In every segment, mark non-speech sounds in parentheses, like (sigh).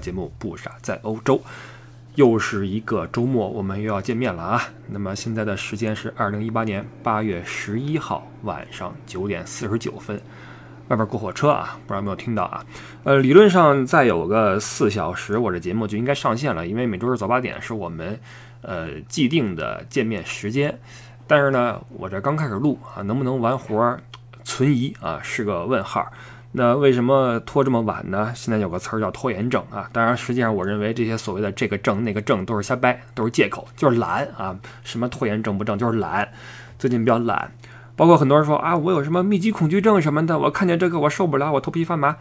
节目《不傻在欧洲》，又是一个周末，我们又要见面了啊！那么现在的时间是二零一八年八月十一号晚上九点四十九分，外边过火车啊，不知道有没有听到啊？呃，理论上再有个四小时，我这节目就应该上线了，因为每周日早八点是我们呃既定的见面时间。但是呢，我这刚开始录啊，能不能完活存疑啊，是个问号。那为什么拖这么晚呢？现在有个词儿叫拖延症啊。当然，实际上我认为这些所谓的这个症那个症都是瞎掰，都是借口，就是懒啊。什么拖延症不症，就是懒。最近比较懒，包括很多人说啊，我有什么密集恐惧症什么的，我看见这个我受不了，我头皮发麻。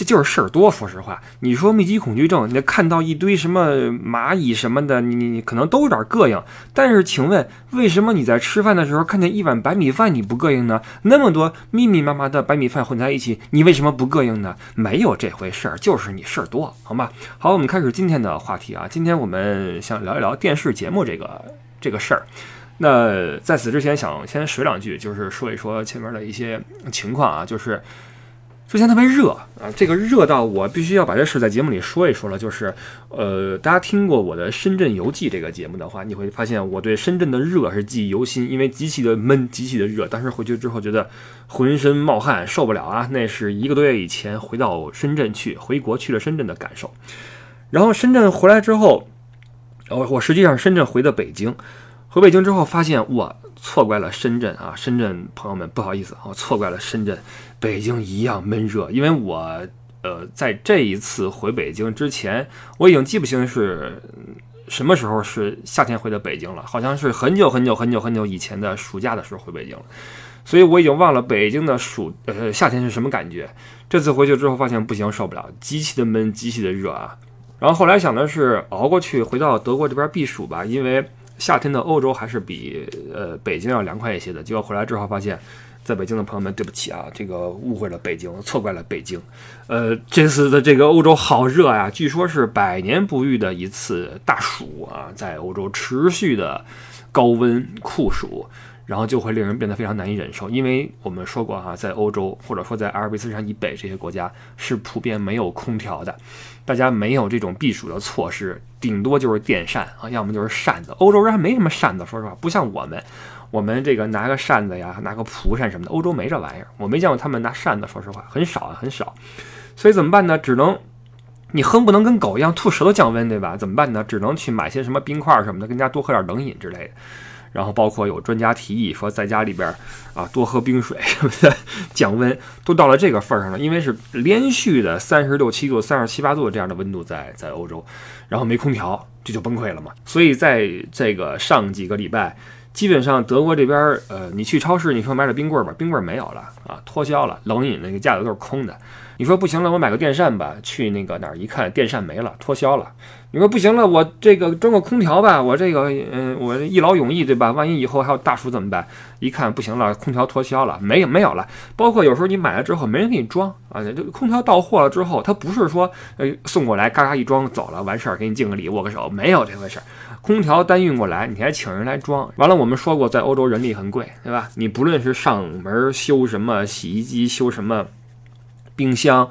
这就是事儿多，说实话，你说密集恐惧症，你看到一堆什么蚂蚁什么的，你你可能都有点膈应。但是，请问为什么你在吃饭的时候看见一碗白米饭你不膈应呢？那么多密密麻麻的白米饭混在一起，你为什么不膈应呢？没有这回事儿，就是你事儿多，好吗？好，我们开始今天的话题啊。今天我们想聊一聊电视节目这个这个事儿。那在此之前，想先说两句，就是说一说前面的一些情况啊，就是。之前特别热啊，这个热到我必须要把这事在节目里说一说了。就是，呃，大家听过我的《深圳游记》这个节目的话，你会发现我对深圳的热是记忆犹新，因为极其的闷，极其的热。当时回去之后觉得浑身冒汗，受不了啊！那是一个多月以前回到深圳去，回国去了深圳的感受。然后深圳回来之后，我我实际上深圳回的北京，回北京之后发现我错怪了深圳啊！深圳朋友们，不好意思啊，错怪了深圳。北京一样闷热，因为我呃在这一次回北京之前，我已经记不清是什么时候是夏天回的北京了，好像是很久很久很久很久以前的暑假的时候回北京了，所以我已经忘了北京的暑呃夏天是什么感觉。这次回去之后发现不行，受不了，极其的闷，极其的热啊。然后后来想的是熬过去，回到德国这边避暑吧，因为夏天的欧洲还是比呃北京要凉快一些的。结果回来之后发现。在北京的朋友们，对不起啊，这个误会了北京，错怪了北京。呃，这次的这个欧洲好热呀，据说是百年不遇的一次大暑啊，在欧洲持续的高温酷暑，然后就会令人变得非常难以忍受。因为我们说过哈，在欧洲或者说在阿尔卑斯山以北这些国家是普遍没有空调的，大家没有这种避暑的措施，顶多就是电扇啊，要么就是扇子。欧洲人还没什么扇子，说实话，不像我们。我们这个拿个扇子呀，拿个蒲扇什么的，欧洲没这玩意儿，我没见过他们拿扇子。说实话，很少啊，很少。所以怎么办呢？只能你哼不能跟狗一样吐舌头降温，对吧？怎么办呢？只能去买些什么冰块什么的，跟家多喝点冷饮之类的。然后包括有专家提议说，在家里边啊多喝冰水什么的降温，都到了这个份儿上了。因为是连续的三十六七度、三十七八度这样的温度在在欧洲，然后没空调，这就崩溃了嘛。所以在这个上几个礼拜。基本上德国这边，呃，你去超市，你说买点冰棍吧，冰棍没有了啊，脱销了，冷饮那个架子都是空的。你说不行了，我买个电扇吧，去那个哪儿一看，电扇没了，脱销了。你说不行了，我这个装个空调吧，我这个，嗯，我一劳永逸，对吧？万一以后还有大暑怎么办？一看不行了，空调脱销了，没有没有了。包括有时候你买了之后没人给你装啊，这空调到货了之后，他不是说，呃，送过来嘎嘎一装走了完事儿，给你敬个礼握个手，没有这回事儿。空调单运过来，你还请人来装。完了，我们说过，在欧洲人力很贵，对吧？你不论是上门修什么洗衣机，修什么冰箱，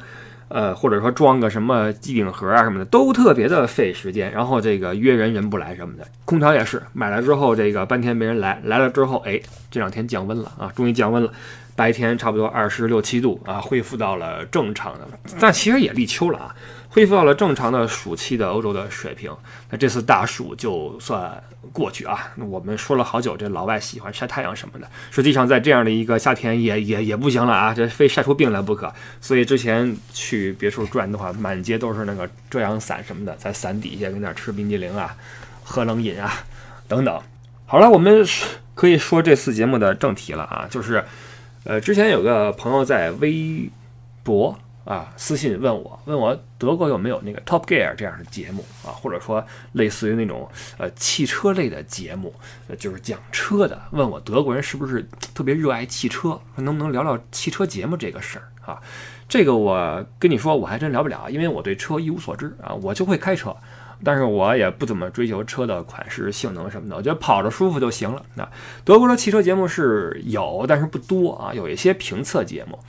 呃，或者说装个什么机顶盒啊什么的，都特别的费时间。然后这个约人人不来什么的，空调也是买了之后，这个半天没人来，来了之后，哎，这两天降温了啊，终于降温了。白天差不多二十六七度啊，恢复到了正常的，但其实也立秋了啊，恢复到了正常的暑期的欧洲的水平。那这次大暑就算过去啊。我们说了好久，这老外喜欢晒太阳什么的，实际上在这样的一个夏天也也也不行了啊，这非晒出病来不可。所以之前去别处转的话，满街都是那个遮阳伞什么的，在伞底下跟那吃冰激凌啊，喝冷饮啊，等等。好了，我们可以说这次节目的正题了啊，就是。呃，之前有个朋友在微博啊私信问我，问我德国有没有那个 Top Gear 这样的节目啊，或者说类似于那种呃汽车类的节目，就是讲车的，问我德国人是不是特别热爱汽车，能不能聊聊汽车节目这个事儿啊？这个我跟你说，我还真聊不了，因为我对车一无所知啊，我就会开车，但是我也不怎么追求车的款式、性能什么的，我觉得跑着舒服就行了。那德国的汽车节目是有，但是不多啊，有一些评测节目。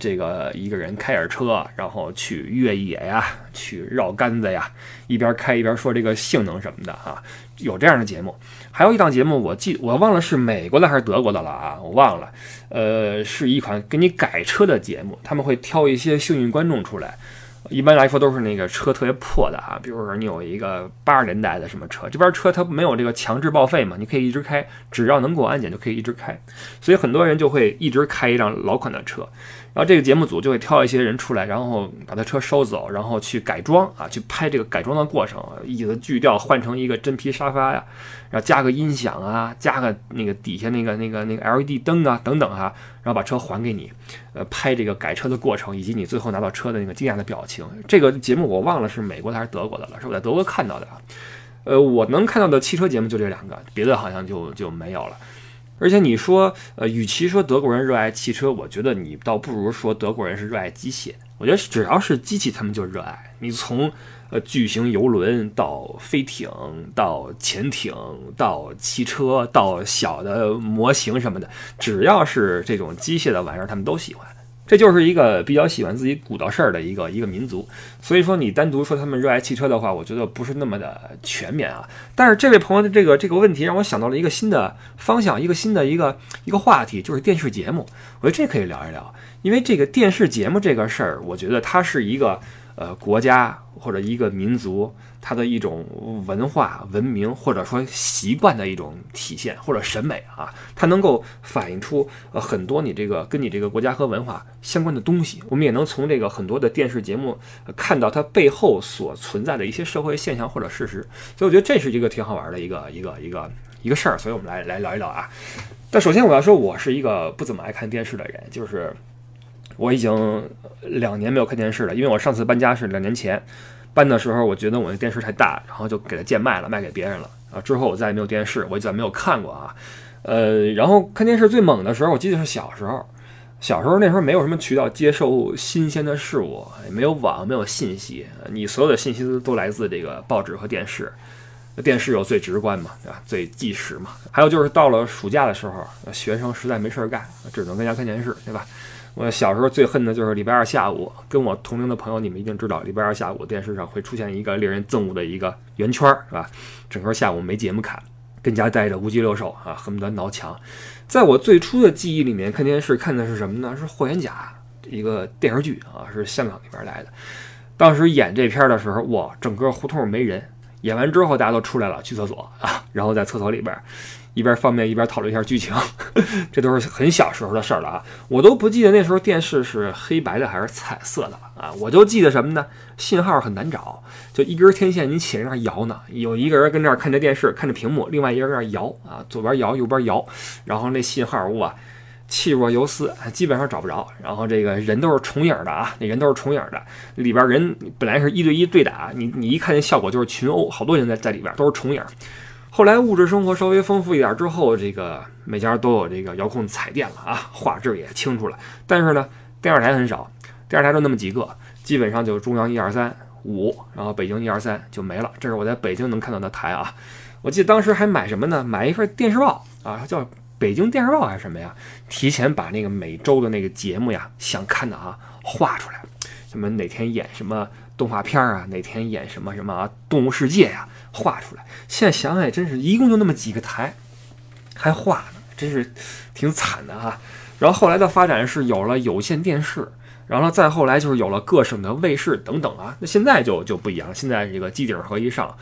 这个一个人开着车，然后去越野呀，去绕杆子呀，一边开一边说这个性能什么的啊，有这样的节目。还有一档节目，我记我忘了是美国的还是德国的了啊，我忘了。呃，是一款给你改车的节目，他们会挑一些幸运观众出来。一般来说都是那个车特别破的啊，比如说你有一个八十年代的什么车，这边车它没有这个强制报废嘛，你可以一直开，只要能过安检就可以一直开，所以很多人就会一直开一辆老款的车。然后这个节目组就会挑一些人出来，然后把他车收走，然后去改装啊，去拍这个改装的过程，椅子锯掉换成一个真皮沙发呀，然后加个音响啊，加个那个底下那个那个那个 LED 灯啊等等哈，然后把车还给你，呃，拍这个改车的过程以及你最后拿到车的那个惊讶的表情。这个节目我忘了是美国的还是德国的了，是我在德国看到的啊。呃，我能看到的汽车节目就这两个，别的好像就就没有了。而且你说，呃，与其说德国人热爱汽车，我觉得你倒不如说德国人是热爱机械。我觉得只要是机器，他们就热爱。你从呃巨型游轮到飞艇，到潜艇，到汽车，到小的模型什么的，只要是这种机械的玩意儿，他们都喜欢。这就是一个比较喜欢自己鼓捣事儿的一个一个民族，所以说你单独说他们热爱汽车的话，我觉得不是那么的全面啊。但是这位朋友的这个这个问题让我想到了一个新的方向，一个新的一个一个话题，就是电视节目。我觉得这可以聊一聊，因为这个电视节目这个事儿，我觉得它是一个呃国家或者一个民族。它的一种文化、文明或者说习惯的一种体现或者审美啊，它能够反映出呃很多你这个跟你这个国家和文化相关的东西。我们也能从这个很多的电视节目看到它背后所存在的一些社会现象或者事实。所以我觉得这是一个挺好玩的一个一个一个一个事儿。所以我们来来聊一聊啊。但首先我要说，我是一个不怎么爱看电视的人，就是我已经两年没有看电视了，因为我上次搬家是两年前。搬的时候，我觉得我那电视太大，然后就给它贱卖了，卖给别人了。啊，之后我再也没有电视，我再没有看过啊。呃，然后看电视最猛的时候，我记得是小时候。小时候那时候没有什么渠道接受新鲜的事物，也没有网，没有信息，你所有的信息都来自这个报纸和电视。电视有最直观嘛，对吧？最即时嘛。还有就是到了暑假的时候，学生实在没事儿干，只能在家看电视，对吧？我小时候最恨的就是礼拜二下午，跟我同龄的朋友，你们一定知道，礼拜二下午电视上会出现一个令人憎恶的一个圆圈，是吧？整个下午没节目看，跟家待着无鸡六兽啊，恨不得挠墙。在我最初的记忆里面，看电视看的是什么呢？是霍元甲一个电视剧啊，是香港那边来的。当时演这片的时候，哇，整个胡同没人。演完之后，大家都出来了，去厕所啊，然后在厕所里边。一边方便一边讨论一下剧情，(laughs) 这都是很小时候的事儿了啊！我都不记得那时候电视是黑白的还是彩色的了啊！我就记得什么呢？信号很难找，就一根天线，你起来那摇呢，有一个人跟那儿看着电视，看着屏幕，另外一个人在那摇啊，左边摇右边摇，然后那信号哇，气若游丝，基本上找不着。然后这个人都是重影的啊，那人都是重影的，里边人本来是一对一对打，你你一看那效果就是群殴，好多人在在里边都是重影。后来物质生活稍微丰富一点之后，这个每家都有这个遥控彩电了啊，画质也清楚了。但是呢，电视台很少，电视台就那么几个，基本上就中央一二三五，然后北京一二三就没了。这是我在北京能看到的台啊。我记得当时还买什么呢？买一份电视报啊，叫北京电视报还是什么呀？提前把那个每周的那个节目呀，想看的啊画出来，什么哪天演什么动画片啊，哪天演什么什么动物世界呀。画出来，现在想想也真是一共就那么几个台，还画呢，真是挺惨的哈。然后后来的发展是有了有线电视，然后再后来就是有了各省的卫视等等啊。那现在就就不一样了，现在这个机顶盒一上。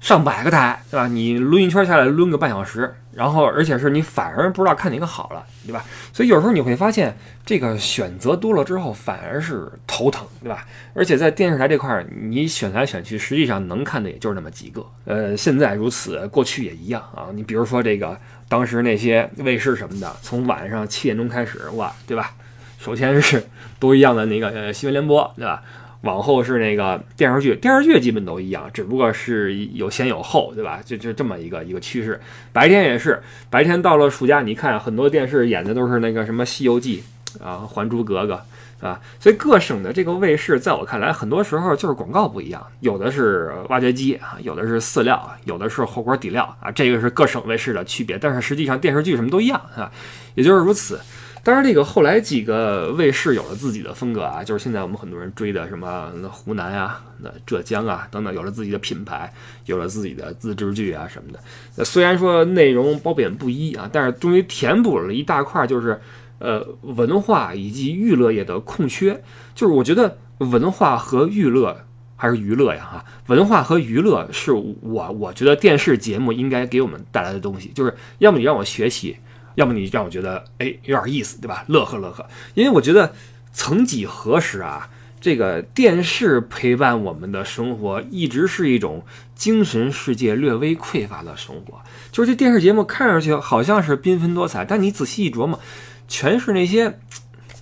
上百个台，对吧？你抡一圈下来，抡个半小时，然后而且是你反而不知道看哪个好了，对吧？所以有时候你会发现，这个选择多了之后，反而是头疼，对吧？而且在电视台这块儿，你选来选去，实际上能看的也就是那么几个。呃，现在如此，过去也一样啊。你比如说这个，当时那些卫视什么的，从晚上七点钟开始，哇，对吧？首先是都一样的那个呃新闻联播，对吧？往后是那个电视剧，电视剧基本都一样，只不过是有先有后，对吧？就就这么一个一个趋势。白天也是，白天到了暑假，你看很多电视演的都是那个什么《西游记》啊，《还珠格格》啊，所以各省的这个卫视，在我看来，很多时候就是广告不一样，有的是挖掘机啊，有的是饲料，有的是火锅底料啊，这个是各省卫视的区别。但是实际上电视剧什么都一样啊，也就是如此。当然，这个后来几个卫视有了自己的风格啊，就是现在我们很多人追的什么湖南啊、那浙江啊等等，有了自己的品牌，有了自己的自制剧啊什么的。那虽然说内容褒贬不一啊，但是终于填补了一大块，就是。呃，文化以及娱乐业的空缺，就是我觉得文化和娱乐还是娱乐呀哈，文化和娱乐是我我觉得电视节目应该给我们带来的东西，就是要么你让我学习，要么你让我觉得哎有点意思，对吧？乐呵乐呵。因为我觉得曾几何时啊，这个电视陪伴我们的生活一直是一种精神世界略微匮乏的生活，就是这电视节目看上去好像是缤纷多彩，但你仔细一琢磨。全是那些，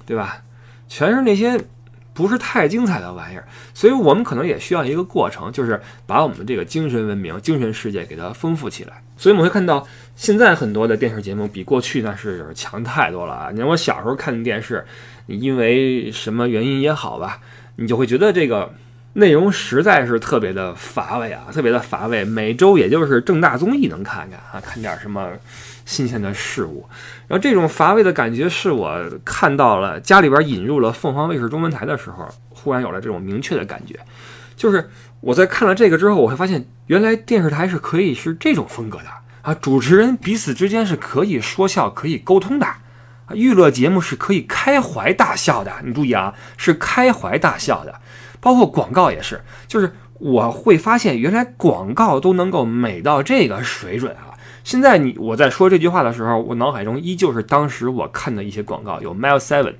对吧？全是那些不是太精彩的玩意儿，所以我们可能也需要一个过程，就是把我们这个精神文明、精神世界给它丰富起来。所以我们会看到，现在很多的电视节目比过去那是强太多了啊！你看我小时候看的电视，你因为什么原因也好吧，你就会觉得这个内容实在是特别的乏味啊，特别的乏味。每周也就是正大综艺能看看啊，看点什么。新鲜的事物，然后这种乏味的感觉是我看到了家里边引入了凤凰卫视中文台的时候，忽然有了这种明确的感觉，就是我在看了这个之后，我会发现原来电视台是可以是这种风格的啊，主持人彼此之间是可以说笑、可以沟通的，啊，娱乐节目是可以开怀大笑的。你注意啊，是开怀大笑的，包括广告也是，就是我会发现原来广告都能够美到这个水准啊。现在你我在说这句话的时候，我脑海中依旧是当时我看的一些广告，有 Mile Seven，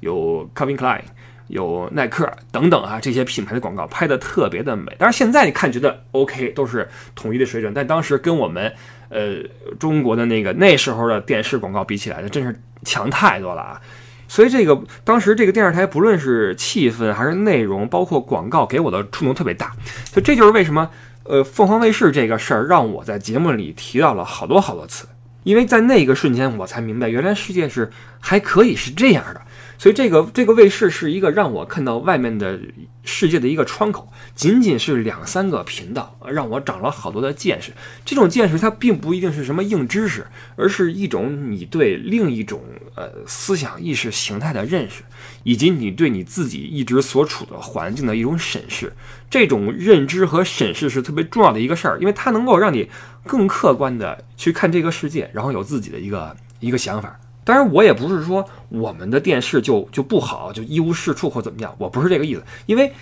有 Calvin Klein，有耐克等等啊，这些品牌的广告拍的特别的美。但是现在你看觉得 OK，都是统一的水准。但当时跟我们呃中国的那个那时候的电视广告比起来，那真是强太多了啊！所以这个当时这个电视台不论是气氛还是内容，包括广告，给我的触动特别大。所以这就是为什么。呃，凤凰卫视这个事儿让我在节目里提到了好多好多次，因为在那个瞬间我才明白，原来世界是还可以是这样的。所以这个这个卫视是一个让我看到外面的世界的一个窗口，仅仅是两三个频道，让我长了好多的见识。这种见识它并不一定是什么硬知识，而是一种你对另一种呃思想意识形态的认识，以及你对你自己一直所处的环境的一种审视。这种认知和审视是特别重要的一个事儿，因为它能够让你更客观的去看这个世界，然后有自己的一个一个想法。当然，我也不是说我们的电视就就不好，就一无是处或怎么样，我不是这个意思。因为，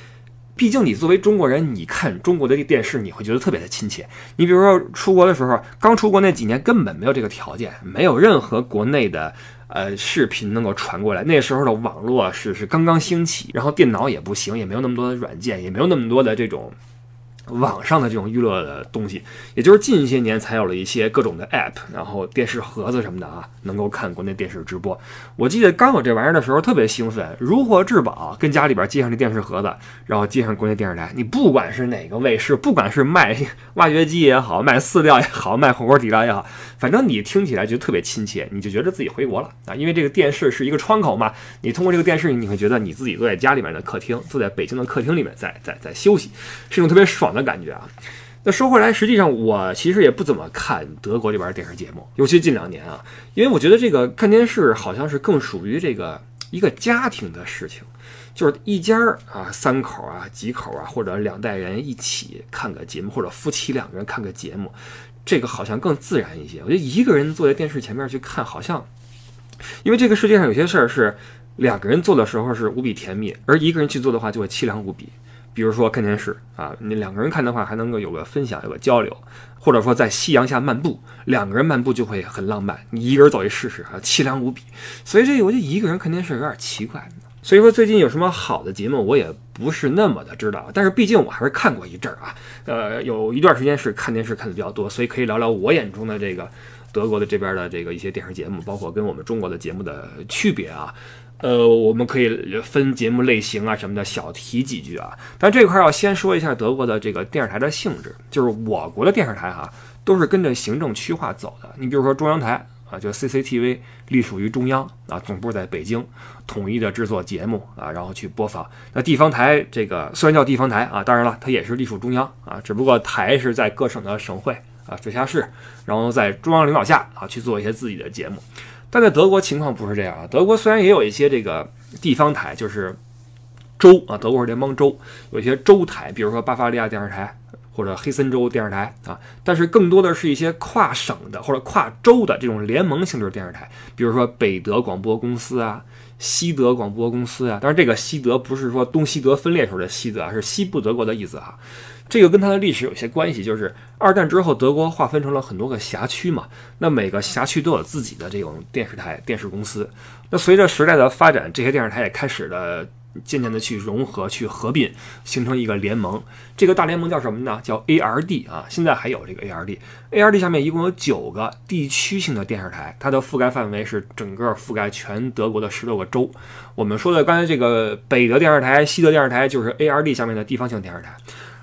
毕竟你作为中国人，你看中国的电视，你会觉得特别的亲切。你比如说出国的时候，刚出国那几年根本没有这个条件，没有任何国内的呃视频能够传过来。那时候的网络是是刚刚兴起，然后电脑也不行，也没有那么多的软件，也没有那么多的这种。网上的这种娱乐的东西，也就是近些年才有了一些各种的 App，然后电视盒子什么的啊，能够看国内电视直播。我记得刚有这玩意儿的时候特别兴奋，如获至宝，跟家里边接上这电视盒子，然后接上国内电视台。你不管是哪个卫视，不管是卖挖掘机也好，卖饲料也好，卖火锅底料也好，反正你听起来就特别亲切，你就觉得自己回国了啊，因为这个电视是一个窗口嘛。你通过这个电视，你会觉得你自己坐在家里面的客厅，坐在北京的客厅里面，在在在休息，是一种特别爽的。的感觉啊，那说回来，实际上我其实也不怎么看德国这边电视节目，尤其近两年啊，因为我觉得这个看电视好像是更属于这个一个家庭的事情，就是一家儿啊，三口啊，几口啊，或者两代人一起看个节目，或者夫妻两个人看个节目，这个好像更自然一些。我觉得一个人坐在电视前面去看，好像，因为这个世界上有些事儿是两个人做的时候是无比甜蜜，而一个人去做的话就会凄凉无比。比如说看电视啊，你两个人看的话，还能够有个分享，有个交流，或者说在夕阳下漫步，两个人漫步就会很浪漫。你一个人走一试试啊，凄凉无比。所以这我就一个人看电视有点奇怪。所以说最近有什么好的节目，我也不是那么的知道。但是毕竟我还是看过一阵儿啊，呃，有一段时间是看电视看的比较多，所以可以聊聊我眼中的这个德国的这边的这个一些电视节目，包括跟我们中国的节目的区别啊。呃，我们可以分节目类型啊什么的，小提几句啊。但这块要先说一下德国的这个电视台的性质，就是我国的电视台哈，都是跟着行政区划走的。你比如说中央台啊，就 CCTV 隶属于中央啊，总部在北京，统一的制作节目啊，然后去播放。那地方台这个虽然叫地方台啊，当然了，它也是隶属中央啊，只不过台是在各省的省会啊、直辖市，然后在中央领导下啊去做一些自己的节目。但在德国情况不是这样啊，德国虽然也有一些这个地方台，就是州啊，德国是联邦州，有一些州台，比如说巴伐利亚电视台。或者黑森州电视台啊，但是更多的是一些跨省的或者跨州的这种联盟性质电视台，比如说北德广播公司啊、西德广播公司啊。当然，这个西德不是说东西德分裂时候的西德啊，是西部德国的意思啊。这个跟它的历史有些关系，就是二战之后德国划分成了很多个辖区嘛，那每个辖区都有自己的这种电视台、电视公司。那随着时代的发展，这些电视台也开始了。渐渐的去融合、去合并，形成一个联盟。这个大联盟叫什么呢？叫 ARD 啊，现在还有这个 ARD。ARD 下面一共有九个地区性的电视台，它的覆盖范围是整个覆盖全德国的十六个州。我们说的刚才这个北德电视台、西德电视台，就是 ARD 下面的地方性电视台。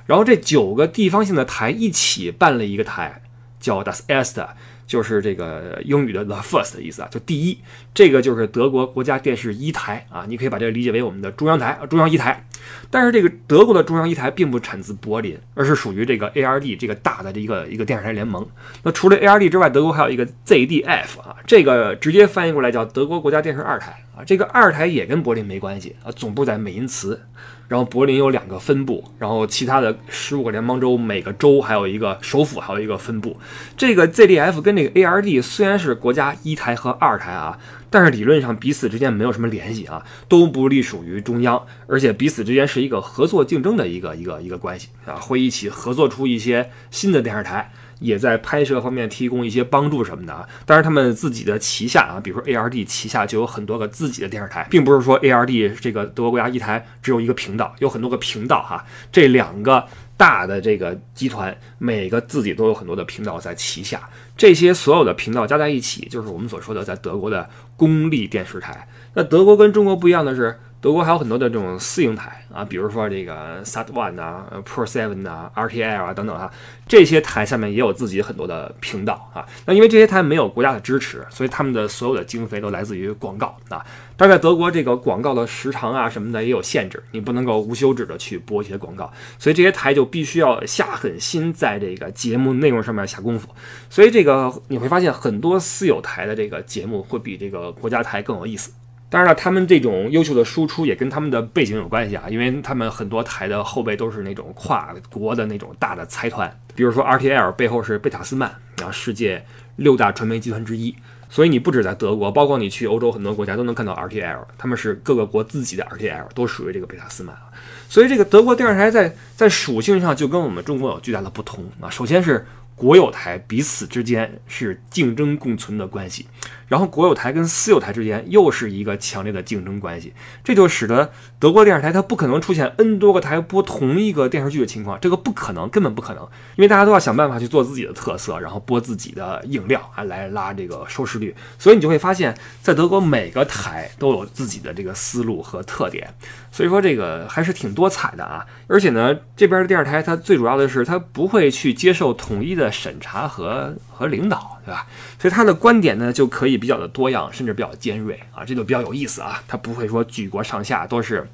然后这九个地方性的台一起办了一个台，叫 Das Erste。就是这个英语的 the first 的意思啊，就第一，这个就是德国国家电视一台啊，你可以把这个理解为我们的中央台，中央一台。但是这个德国的中央一台并不产自柏林，而是属于这个 ARD 这个大的这一个一个电视台联盟。那除了 ARD 之外，德国还有一个 ZDF 啊，这个直接翻译过来叫德国国家电视二台啊，这个二台也跟柏林没关系啊，总部在美因茨。然后柏林有两个分部，然后其他的十五个联邦州，每个州还有一个首府，还有一个分部。这个 ZDF 跟这个 ARD 虽然是国家一台和二台啊，但是理论上彼此之间没有什么联系啊，都不隶属于中央，而且彼此之间是一个合作竞争的一个一个一个关系啊，会一起合作出一些新的电视台。也在拍摄方面提供一些帮助什么的啊，当然他们自己的旗下啊，比如说 ARD 旗下就有很多个自己的电视台，并不是说 ARD 这个德国国家一台只有一个频道，有很多个频道哈。这两个大的这个集团，每个自己都有很多的频道在旗下，这些所有的频道加在一起，就是我们所说的在德国的公立电视台。那德国跟中国不一样的是。德国还有很多的这种私营台啊，比如说这个 Sat One 啊、Pro Seven 啊、RTL 啊等等啊，这些台下面也有自己很多的频道啊。那因为这些台没有国家的支持，所以他们的所有的经费都来自于广告啊。但在德国，这个广告的时长啊什么的也有限制，你不能够无休止的去播一些广告，所以这些台就必须要下狠心在这个节目内容上面下功夫。所以这个你会发现，很多私有台的这个节目会比这个国家台更有意思。当然了，他们这种优秀的输出也跟他们的背景有关系啊，因为他们很多台的后背都是那种跨国的那种大的财团，比如说 RTL 背后是贝塔斯曼，然后世界六大传媒集团之一，所以你不止在德国，包括你去欧洲很多国家都能看到 RTL，他们是各个国自己的 RTL，都属于这个贝塔斯曼啊。所以这个德国电视台在在属性上就跟我们中国有巨大的不同啊。首先是国有台彼此之间是竞争共存的关系。然后国有台跟私有台之间又是一个强烈的竞争关系，这就使得德国电视台它不可能出现 N 多个台播同一个电视剧的情况，这个不可能，根本不可能，因为大家都要想办法去做自己的特色，然后播自己的硬料啊来拉这个收视率，所以你就会发现，在德国每个台都有自己的这个思路和特点，所以说这个还是挺多彩的啊，而且呢，这边的电视台它最主要的是它不会去接受统一的审查和和领导，对吧？所以他的观点呢就可以。比较的多样，甚至比较尖锐啊，这就比较有意思啊。他不会说举国上下都是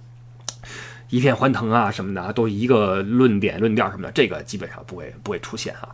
一片欢腾啊什么的，都一个论点、论调什么的，这个基本上不会不会出现啊。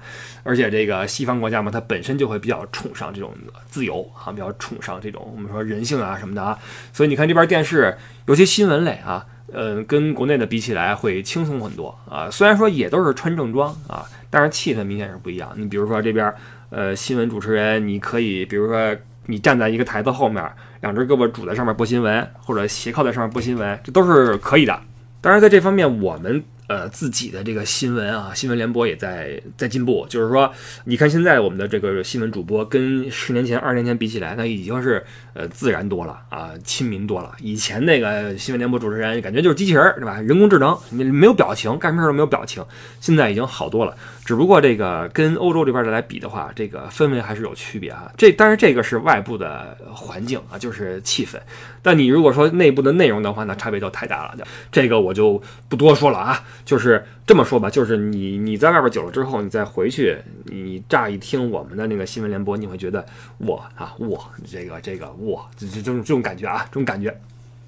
而且这个西方国家嘛，它本身就会比较崇尚这种自由啊，比较崇尚这种我们说人性啊什么的啊。所以你看这边电视有些新闻类啊，嗯，跟国内的比起来会轻松很多啊。虽然说也都是穿正装啊，但是气氛明显是不一样。你比如说这边呃新闻主持人，你可以比如说。你站在一个台子后面，两只胳膊拄在上面播新闻，或者斜靠在上面播新闻，这都是可以的。当然，在这方面，我们。呃，自己的这个新闻啊，新闻联播也在在进步。就是说，你看现在我们的这个新闻主播跟十年前、二十年前比起来，那已经是呃自然多了啊，亲民多了。以前那个新闻联播主持人感觉就是机器人，对吧？人工智能，你没有表情，干什么事都没有表情。现在已经好多了，只不过这个跟欧洲这边的来比的话，这个氛围还是有区别啊。这当然这个是外部的环境啊，就是气氛。但你如果说内部的内容的话，那差别就太大了。这个我就不多说了啊。就是这么说吧，就是你你在外边久了之后，你再回去，你乍一听我们的那个新闻联播，你会觉得我啊我，这个这个哇，这这这种这种感觉啊，这种感觉。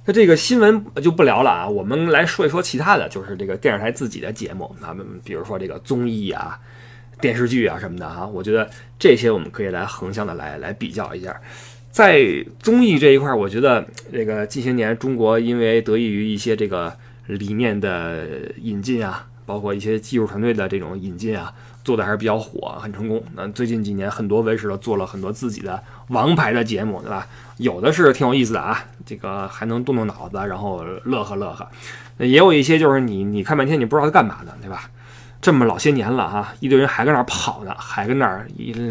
那这个新闻就不聊了啊，我们来说一说其他的，就是这个电视台自己的节目咱们，比如说这个综艺啊、电视剧啊什么的哈，我觉得这些我们可以来横向的来来比较一下。在综艺这一块，我觉得这个近些年中国因为得益于一些这个理念的引进啊，包括一些技术团队的这种引进啊，做的还是比较火，很成功。那最近几年很多卫视都做了很多自己的王牌的节目，对吧？有的是挺有意思的啊，这个还能动动脑子，然后乐呵乐呵。也有一些就是你你看半天你不知道他干嘛的，对吧？这么老些年了啊，一堆人还跟那儿跑呢，还跟那儿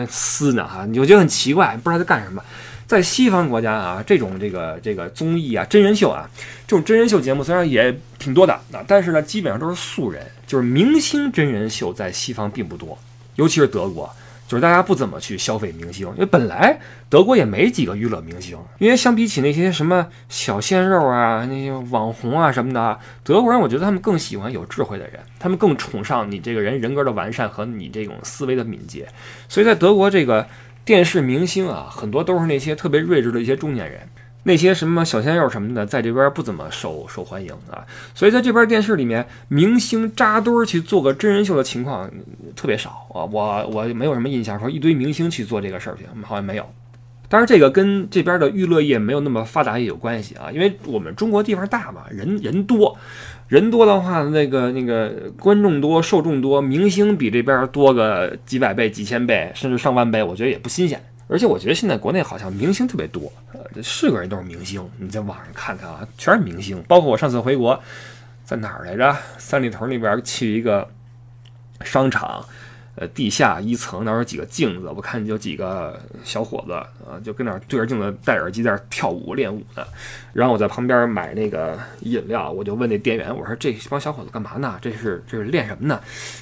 撕呢哈，你就觉得很奇怪，不知道他干什么。在西方国家啊，这种这个这个综艺啊、真人秀啊，这种真人秀节目虽然也挺多的啊，但是呢，基本上都是素人，就是明星真人秀在西方并不多，尤其是德国，就是大家不怎么去消费明星，因为本来德国也没几个娱乐明星，因为相比起那些什么小鲜肉啊、那些网红啊什么的，德国人我觉得他们更喜欢有智慧的人，他们更崇尚你这个人人格的完善和你这种思维的敏捷，所以在德国这个。电视明星啊，很多都是那些特别睿智的一些中年人，那些什么小鲜肉什么的，在这边不怎么受受欢迎啊。所以在这边电视里面，明星扎堆去做个真人秀的情况特别少啊。我我没有什么印象说一堆明星去做这个事儿去，好像没有。当然，这个跟这边的娱乐业没有那么发达也有关系啊，因为我们中国地方大嘛，人人多。人多的话，那个那个观众多，受众多，明星比这边多个几百倍、几千倍，甚至上万倍，我觉得也不新鲜。而且我觉得现在国内好像明星特别多，呃，是个人都是明星。你在网上看看啊，全是明星。包括我上次回国，在哪儿来着？三里屯那边去一个商场。呃，地下一层那儿有几个镜子，我看有几个小伙子啊，就跟那儿对着镜子戴耳机在那儿跳舞练舞呢。然后我在旁边买那个饮料，我就问那店员，我说这帮小伙子干嘛呢？这是这是练什么呢？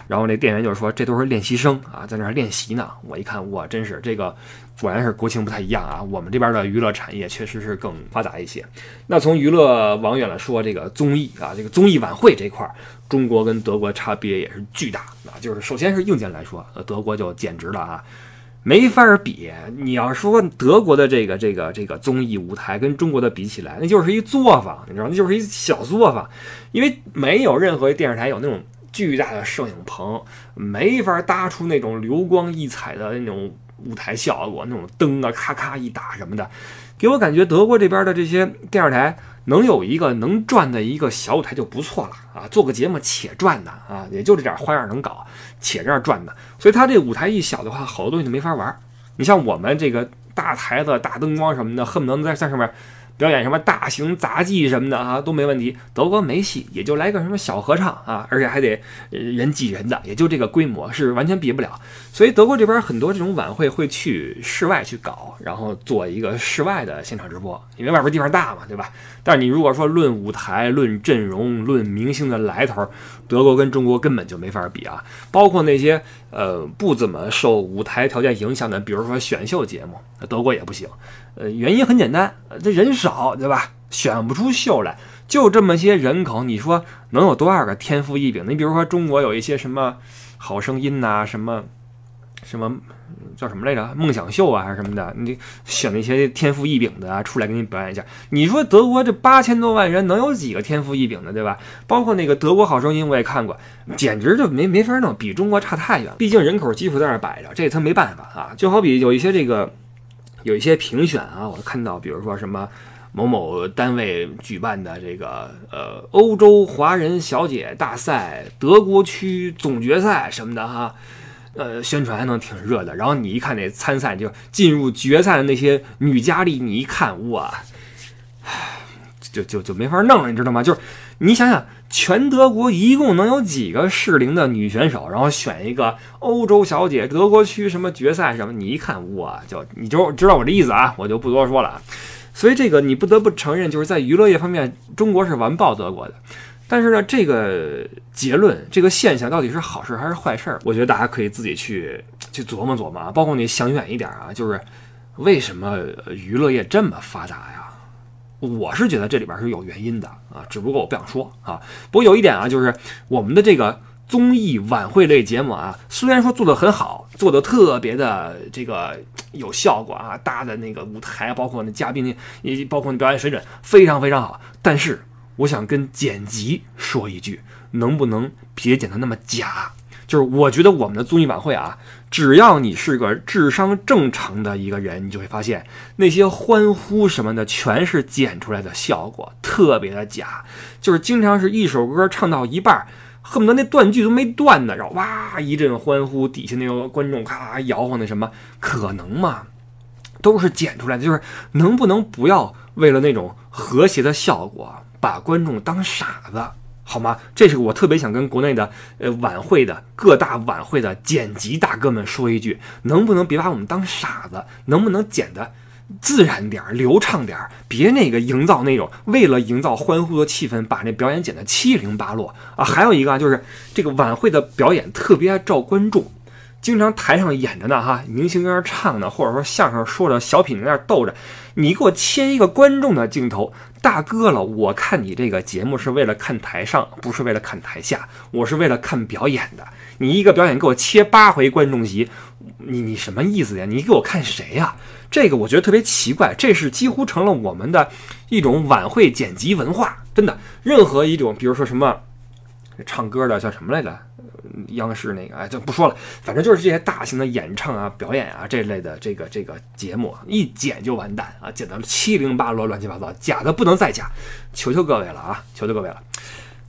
然后那店员就说这都是练习生啊，在那儿练习呢。我一看，哇，真是这个。果然是国情不太一样啊！我们这边的娱乐产业确实是更发达一些。那从娱乐往远了说，这个综艺啊，这个综艺晚会这块儿，中国跟德国差别也是巨大啊。就是首先是硬件来说，德国就简直了啊，没法比。你要说德国的这个这个这个综艺舞台跟中国的比起来，那就是一作坊，你知道，那就是一小作坊，因为没有任何一电视台有那种巨大的摄影棚，没法搭出那种流光溢彩的那种。舞台效果那种灯啊，咔咔一打什么的，给我感觉德国这边的这些电视台能有一个能转的一个小舞台就不错了啊！做个节目且转的啊，也就这点花样能搞，且这样转的。所以他这舞台一小的话，好多东西就没法玩。你像我们这个大台子、大灯光什么的，恨不能在在上面。表演什么大型杂技什么的啊都没问题。德国没戏，也就来个什么小合唱啊，而且还得人挤人的，也就这个规模是完全比不了。所以德国这边很多这种晚会会去室外去搞，然后做一个室外的现场直播，因为外边地方大嘛，对吧？但是你如果说论舞台、论阵容、论明星的来头，德国跟中国根本就没法比啊。包括那些呃不怎么受舞台条件影响的，比如说选秀节目，德国也不行。呃，原因很简单，这人少，对吧？选不出秀来，就这么些人口，你说能有多少个天赋异禀？你比如说中国有一些什么好声音呐，什么什么叫什么来着？梦想秀啊，还是什么的？你选那些天赋异禀的啊，出来给你表演一下。你说德国这八千多万人，能有几个天赋异禀的，对吧？包括那个德国好声音，我也看过，简直就没没法弄，比中国差太远。毕竟人口基数在那摆着，这他没办法啊。就好比有一些这个。有一些评选啊，我看到，比如说什么某某单位举办的这个呃欧洲华人小姐大赛德国区总决赛什么的哈，呃宣传还能挺热的。然后你一看那参赛就进入决赛的那些女佳丽，你一看哇，就就就没法弄了，你知道吗？就是你想想。全德国一共能有几个适龄的女选手？然后选一个欧洲小姐德国区什么决赛什么？你一看哇，就你就知道我这意思啊，我就不多说了。所以这个你不得不承认，就是在娱乐业方面，中国是完爆德国的。但是呢，这个结论，这个现象到底是好事还是坏事？我觉得大家可以自己去去琢磨琢磨啊。包括你想远一点啊，就是为什么娱乐业这么发达呀？我是觉得这里边是有原因的啊，只不过我不想说啊。不过有一点啊，就是我们的这个综艺晚会类节目啊，虽然说做的很好，做的特别的这个有效果啊，搭的那个舞台，包括那嘉宾，也包括那表演水准非常非常好，但是我想跟剪辑说一句，能不能别剪得那么假？就是我觉得我们的综艺晚会啊，只要你是个智商正常的一个人，你就会发现那些欢呼什么的全是剪出来的效果，特别的假。就是经常是一首歌唱到一半，恨不得那断句都没断呢，然后哇一阵欢呼，底下那个观众咔摇晃那什么，可能吗？都是剪出来的。就是能不能不要为了那种和谐的效果，把观众当傻子？好吗？这是我特别想跟国内的呃晚会的各大晚会的剪辑大哥们说一句：能不能别把我们当傻子？能不能剪得自然点儿、流畅点儿？别那个营造那种为了营造欢呼的气氛，把那表演剪得七零八落啊！还有一个啊，就是这个晚会的表演特别爱照观众。经常台上演着呢，哈，明星在那唱呢，或者说相声说着，小品在那逗着，你给我切一个观众的镜头，大哥了，我看你这个节目是为了看台上，不是为了看台下，我是为了看表演的。你一个表演给我切八回观众席，你你什么意思呀？你给我看谁呀？这个我觉得特别奇怪，这是几乎成了我们的一种晚会剪辑文化，真的，任何一种，比如说什么唱歌的叫什么来着？央视那个哎，就不说了，反正就是这些大型的演唱啊、表演啊这类的这个这个节目，一剪就完蛋啊，剪得七零八落、乱七八糟，假的不能再假，求求各位了啊，求求各位了。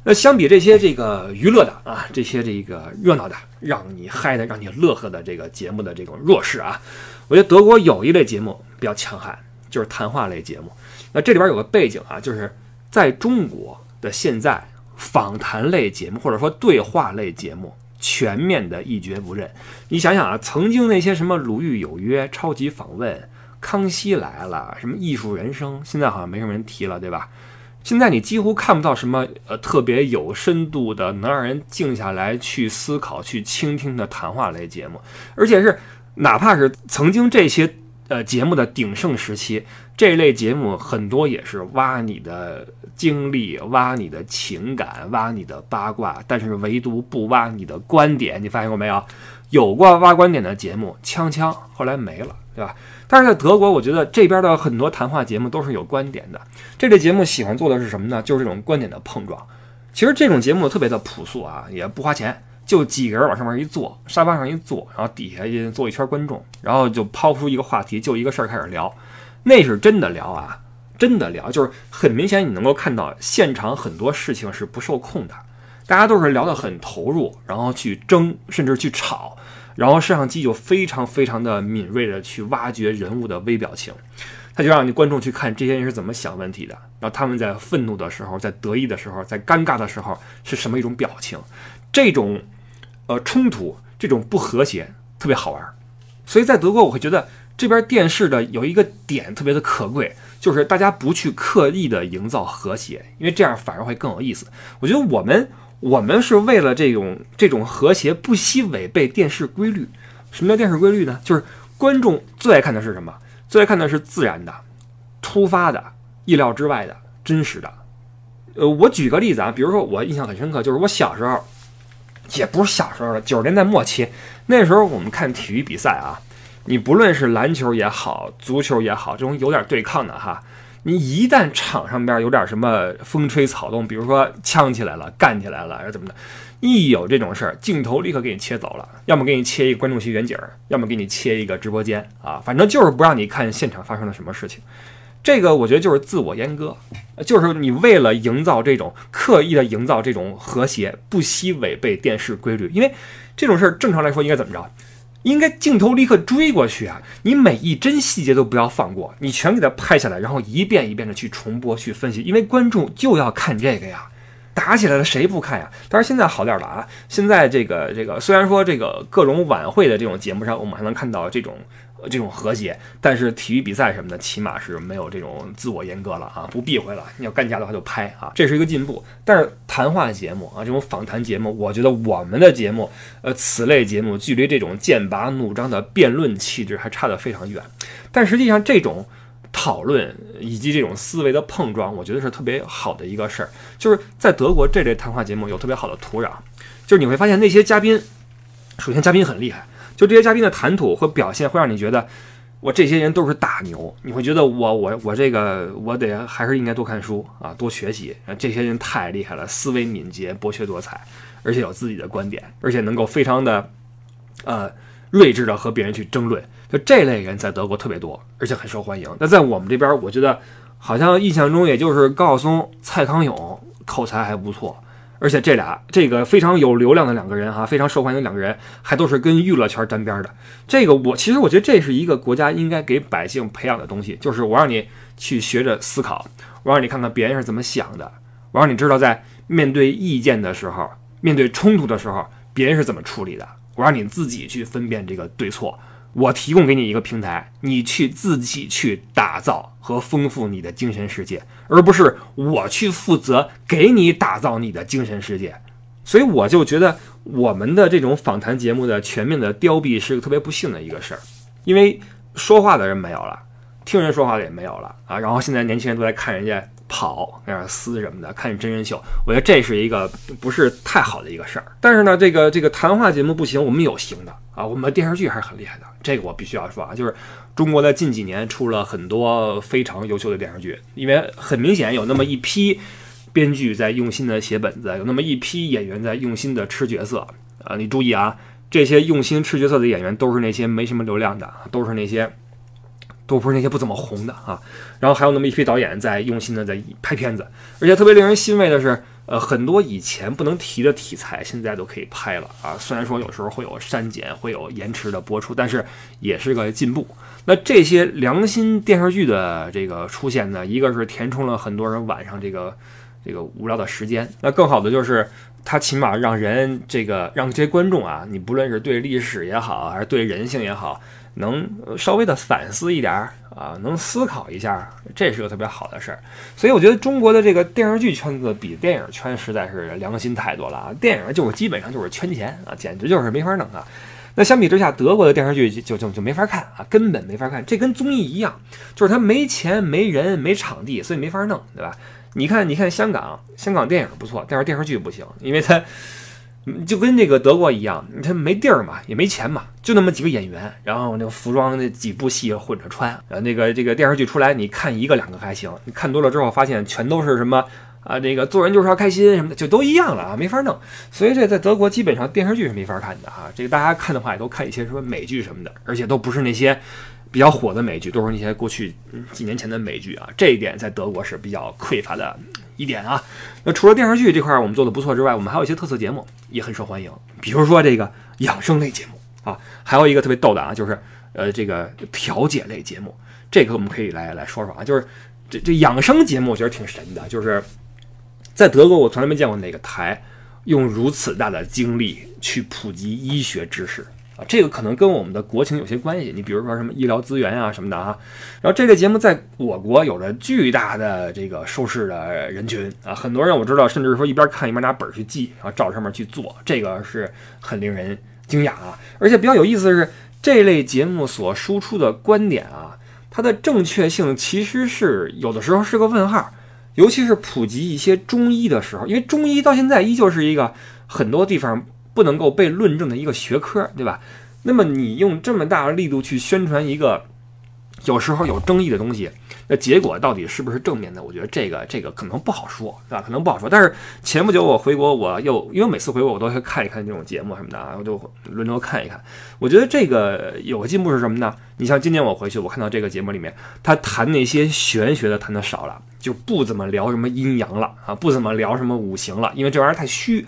那相比这些这个娱乐的啊，这些这个热闹的、让你嗨的、让你乐呵的这个节目的这种弱势啊，我觉得德国有一类节目比较强悍，就是谈话类节目。那这里边有个背景啊，就是在中国的现在。访谈类节目或者说对话类节目全面的一蹶不振。你想想啊，曾经那些什么《鲁豫有约》《超级访问》《康熙来了》什么《艺术人生》，现在好像没什么人提了，对吧？现在你几乎看不到什么呃特别有深度的、能让人静下来去思考、去倾听的谈话类节目，而且是哪怕是曾经这些。呃，节目的鼎盛时期，这类节目很多也是挖你的经历、挖你的情感、挖你的八卦，但是唯独不挖你的观点。你发现过没有？有过挖观点的节目，锵锵，后来没了，对吧？但是在德国，我觉得这边的很多谈话节目都是有观点的。这类节目喜欢做的是什么呢？就是这种观点的碰撞。其实这种节目特别的朴素啊，也不花钱。就几个人往上面一坐，沙发上一坐，然后底下坐一圈观众，然后就抛出一个话题，就一个事儿开始聊，那是真的聊啊，真的聊，就是很明显你能够看到现场很多事情是不受控的，大家都是聊得很投入，然后去争，甚至去吵，然后摄像机就非常非常的敏锐的去挖掘人物的微表情，他就让你观众去看这些人是怎么想问题的，然后他们在愤怒的时候，在得意的时候，在尴尬的时候是什么一种表情，这种。呃，冲突这种不和谐特别好玩，所以在德国我会觉得这边电视的有一个点特别的可贵，就是大家不去刻意的营造和谐，因为这样反而会更有意思。我觉得我们我们是为了这种这种和谐，不惜违背电视规律。什么叫电视规律呢？就是观众最爱看的是什么？最爱看的是自然的、突发的、意料之外的、真实的。呃，我举个例子啊，比如说我印象很深刻，就是我小时候。也不是小时候了，九十年代末期，那时候我们看体育比赛啊，你不论是篮球也好，足球也好，这种有点对抗的哈，你一旦场上边有点什么风吹草动，比如说呛起来了、干起来了，还是怎么的，一有这种事儿，镜头立刻给你切走了，要么给你切一个观众席远景，要么给你切一个直播间啊，反正就是不让你看现场发生了什么事情。这个我觉得就是自我阉割，就是你为了营造这种刻意的营造这种和谐，不惜违背电视规律。因为这种事儿正常来说应该怎么着？应该镜头立刻追过去啊！你每一帧细节都不要放过，你全给它拍下来，然后一遍一遍的去重播、去分析，因为观众就要看这个呀。打起来了谁不看呀？但是现在好点了啊！现在这个这个虽然说这个各种晚会的这种节目上，我们还能看到这种。这种和谐，但是体育比赛什么的，起码是没有这种自我阉割了啊，不避讳了。你要干架的话就拍啊，这是一个进步。但是谈话节目啊，这种访谈节目，我觉得我们的节目，呃，此类节目距离这种剑拔弩张的辩论气质还差得非常远。但实际上，这种。讨论以及这种思维的碰撞，我觉得是特别好的一个事儿。就是在德国这类谈话节目有特别好的土壤，就是你会发现那些嘉宾，首先嘉宾很厉害，就这些嘉宾的谈吐和表现会让你觉得。我这些人都是大牛，你会觉得我我我这个我得还是应该多看书啊，多学习。这些人太厉害了，思维敏捷，博学多才，而且有自己的观点，而且能够非常的呃睿智的和别人去争论。就这类人在德国特别多，而且很受欢迎。那在我们这边，我觉得好像印象中也就是高晓松、蔡康永口才还不错。而且这俩这个非常有流量的两个人哈，非常受欢迎的两个人，还都是跟娱乐圈沾边的。这个我其实我觉得这是一个国家应该给百姓培养的东西，就是我让你去学着思考，我让你看看别人是怎么想的，我让你知道在面对意见的时候，面对冲突的时候，别人是怎么处理的，我让你自己去分辨这个对错。我提供给你一个平台，你去自己去打造和丰富你的精神世界，而不是我去负责给你打造你的精神世界。所以我就觉得我们的这种访谈节目的全面的凋敝是个特别不幸的一个事儿，因为说话的人没有了，听人说话的也没有了啊。然后现在年轻人都在看人家跑、那样撕什么的，看真人秀，我觉得这是一个不是太好的一个事儿。但是呢，这个这个谈话节目不行，我们有行的。啊，我们电视剧还是很厉害的，这个我必须要说啊，就是中国在近几年出了很多非常优秀的电视剧，因为很明显有那么一批编剧在用心的写本子，有那么一批演员在用心的吃角色啊。你注意啊，这些用心吃角色的演员都是那些没什么流量的，都是那些都不是那些不怎么红的啊。然后还有那么一批导演在用心的在拍片子，而且特别令人欣慰的是。呃，很多以前不能提的题材，现在都可以拍了啊。虽然说有时候会有删减，会有延迟的播出，但是也是个进步。那这些良心电视剧的这个出现呢，一个是填充了很多人晚上这个这个无聊的时间，那更好的就是它起码让人这个让这些观众啊，你不论是对历史也好，还是对人性也好。能稍微的反思一点儿啊，能思考一下，这是个特别好的事儿。所以我觉得中国的这个电视剧圈子比电影圈实在是良心太多了啊！电影就是基本上就是圈钱啊，简直就是没法弄啊。那相比之下，德国的电视剧就就就没法看啊，根本没法看。这跟综艺一样，就是他没钱、没人、没场地，所以没法弄，对吧？你看，你看香港，香港电影不错，但是电视剧不行，因为它。就跟这个德国一样，他没地儿嘛，也没钱嘛，就那么几个演员，然后那个服装那几部戏混着穿，呃，那个这个电视剧出来，你看一个两个还行，你看多了之后发现全都是什么啊，这个做人就是要开心什么的，就都一样了啊，没法弄。所以这在德国基本上电视剧是没法看的啊，这个大家看的话也都看一些什么美剧什么的，而且都不是那些比较火的美剧，都是那些过去几年前的美剧啊，这一点在德国是比较匮乏的。一点啊，那除了电视剧这块我们做的不错之外，我们还有一些特色节目也很受欢迎，比如说这个养生类节目啊，还有一个特别逗的啊，就是呃这个调解类节目，这个我们可以来来说说啊，就是这这养生节目我觉得挺神的，就是在德国我从来没见过哪个台用如此大的精力去普及医学知识。啊，这个可能跟我们的国情有些关系。你比如说什么医疗资源啊什么的啊，然后这个节目在我国有着巨大的这个收视的人群啊，很多人我知道，甚至说一边看一边拿本去记，然后照上面去做，这个是很令人惊讶啊。而且比较有意思的是，这类节目所输出的观点啊，它的正确性其实是有的时候是个问号，尤其是普及一些中医的时候，因为中医到现在依旧是一个很多地方。不能够被论证的一个学科，对吧？那么你用这么大的力度去宣传一个有时候有争议的东西，那结果到底是不是正面的？我觉得这个这个可能不好说，对吧？可能不好说。但是前不久我回国，我又因为每次回国我都会看一看这种节目什么的啊，我就轮流看一看。我觉得这个有个进步是什么呢？你像今年我回去，我看到这个节目里面，他谈那些玄学的谈的少了，就不怎么聊什么阴阳了啊，不怎么聊什么五行了，因为这玩意儿太虚。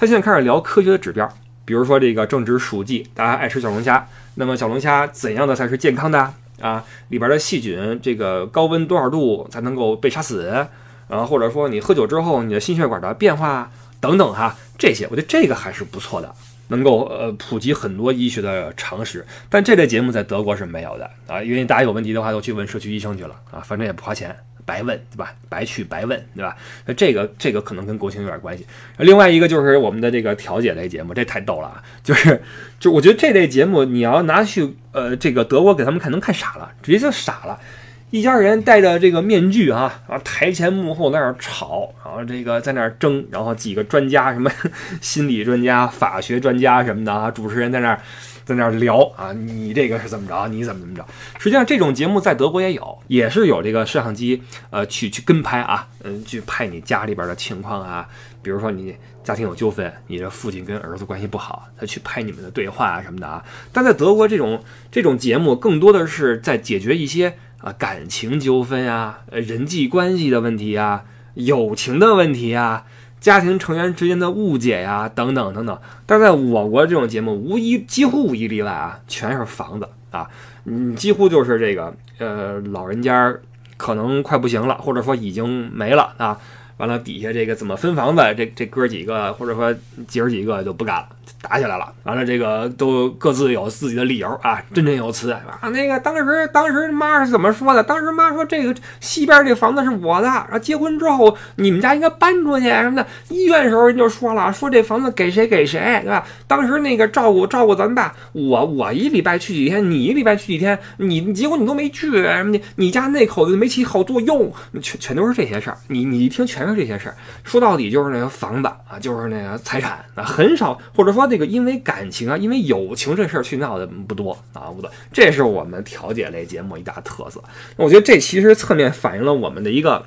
他现在开始聊科学的指标，比如说这个正值暑季，大家爱吃小龙虾。那么小龙虾怎样的才是健康的啊？里边的细菌，这个高温多少度才能够被杀死？然后或者说你喝酒之后你的心血管的变化等等哈，这些我觉得这个还是不错的，能够呃普及很多医学的常识。但这类节目在德国是没有的啊，因为大家有问题的话都去问社区医生去了啊，反正也不花钱。白问对吧？白去白问对吧？那这个这个可能跟国情有点关系。另外一个就是我们的这个调解类节目，这太逗了啊！就是就我觉得这类节目你要拿去呃这个德国给他们看，能看傻了，直接就傻了。一家人戴着这个面具啊，然后台前幕后在那儿吵，然后这个在那儿争，然后几个专家什么 (laughs) 心理专家、法学专家什么的啊，主持人在那儿在那儿聊啊，你这个是怎么着？你怎么怎么着？实际上这种节目在德国也有，也是有这个摄像机呃去去跟拍啊，嗯，去拍你家里边的情况啊，比如说你家庭有纠纷，你的父亲跟儿子关系不好，他去拍你们的对话啊什么的啊。但在德国这种这种节目更多的是在解决一些。啊，感情纠纷呀，呃，人际关系的问题呀，友情的问题呀，家庭成员之间的误解呀，等等等等。但在我国这种节目，无一几乎无一例外啊，全是房子啊，嗯，几乎就是这个，呃，老人家可能快不行了，或者说已经没了啊，完了底下这个怎么分房子，这这哥几个或者说姐儿几个就不干了。打起来了，完了这个都各自有自己的理由啊，振振有词啊。那个当时当时妈是怎么说的？当时妈说这个西边这房子是我的，然后结婚之后你们家应该搬出去什么的。医院时候人就说了，说这房子给谁给谁，对吧？当时那个照顾照顾咱爸，我我一礼拜去几天，你一礼拜去几天，你结果你都没去什么的，你家那口子没起好作用，全全都是这些事儿。你你一听全是这些事儿，说到底就是那个房子啊，就是那个财产啊，很少或者说。这个因为感情啊，因为友情这事儿去闹的不多啊，不多。这是我们调解类节目一大特色。我觉得这其实侧面反映了我们的一个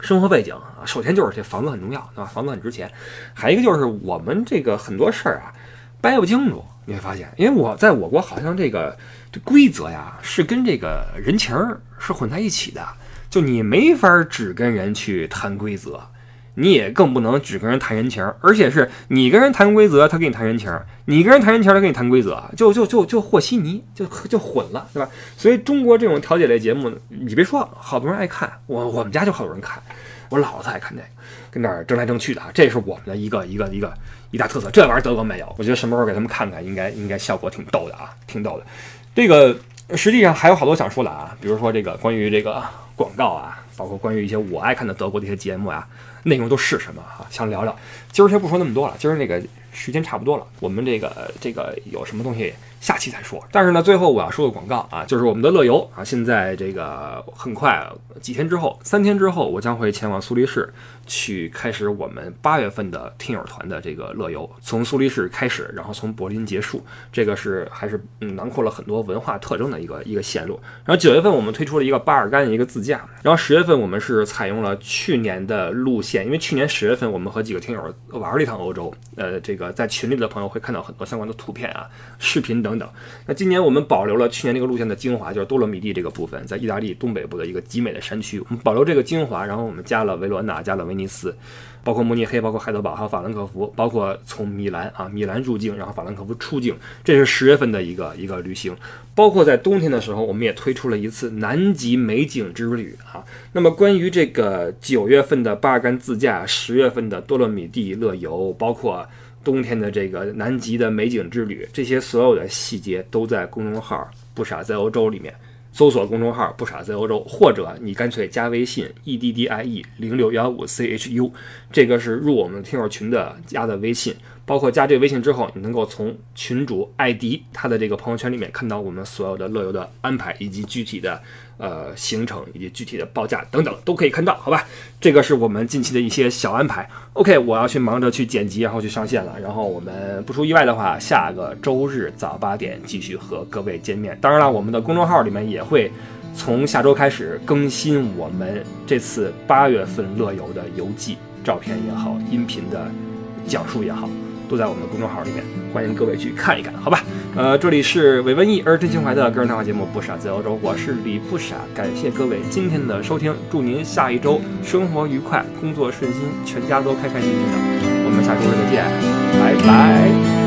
生活背景啊。首先就是这房子很重要，对吧？房子很值钱。还一个就是我们这个很多事儿啊掰不清楚，你会发现，因为我在我国好像这个这规则呀是跟这个人情儿是混在一起的，就你没法只跟人去谈规则。你也更不能只跟人谈人情，而且是你跟人谈规则，他跟你谈人情；你跟人谈人情，他跟你谈规则，就就就就和稀泥，就就混了，对吧？所以中国这种调解类节目，你别说，好多人爱看，我我们家就好多人看，我老子爱看这个，跟那儿争来争去的，这是我们的一个一个一个一大特色。这玩意儿德国没有，我觉得什么时候给他们看看，应该应该效果挺逗的啊，挺逗的。这个实际上还有好多想说的啊，比如说这个关于这个广告啊，包括关于一些我爱看的德国的一些节目啊。内容都是什么啊？想聊聊，今儿先不说那么多了，今儿那个时间差不多了，我们这个这个有什么东西？下期再说。但是呢，最后我要说个广告啊，就是我们的乐游啊，现在这个很快几天之后，三天之后，我将会前往苏黎世去开始我们八月份的听友团的这个乐游，从苏黎世开始，然后从柏林结束。这个是还是嗯囊括了很多文化特征的一个一个线路。然后九月份我们推出了一个巴尔干一个自驾，然后十月份我们是采用了去年的路线，因为去年十月份我们和几个听友玩了一趟欧洲，呃，这个在群里的朋友会看到很多相关的图片啊、视频等。等，那今年我们保留了去年那个路线的精华，就是多洛米蒂这个部分，在意大利东北部的一个极美的山区，我们保留这个精华，然后我们加了维罗纳，加了威尼斯，包括慕尼黑，包括海德堡，还有法兰克福，包括从米兰啊，米兰入境，然后法兰克福出境，这是十月份的一个一个旅行。包括在冬天的时候，我们也推出了一次南极美景之旅啊。那么关于这个九月份的巴尔干自驾，十月份的多洛米蒂乐游，包括。冬天的这个南极的美景之旅，这些所有的细节都在公众号“不傻在欧洲”里面搜索公众号“不傻在欧洲”，或者你干脆加微信 e d d i e 零六幺五 c h u，这个是入我们听友群的加的微信。包括加这个微信之后，你能够从群主艾迪他的这个朋友圈里面看到我们所有的乐游的安排以及具体的呃行程以及具体的报价等等都可以看到，好吧？这个是我们近期的一些小安排。OK，我要去忙着去剪辑，然后去上线了。然后我们不出意外的话，下个周日早八点继续和各位见面。当然了，我们的公众号里面也会从下周开始更新我们这次八月份乐游的游记，照片也好，音频的讲述也好。都在我们的公众号里面，欢迎各位去看一看，好吧？呃，这里是伪文艺而真情怀的个人谈话节目《不傻在欧洲》，我是李不傻，感谢各位今天的收听，祝您下一周生活愉快，工作顺心，全家都开开心心的。我们下周日再见，拜拜。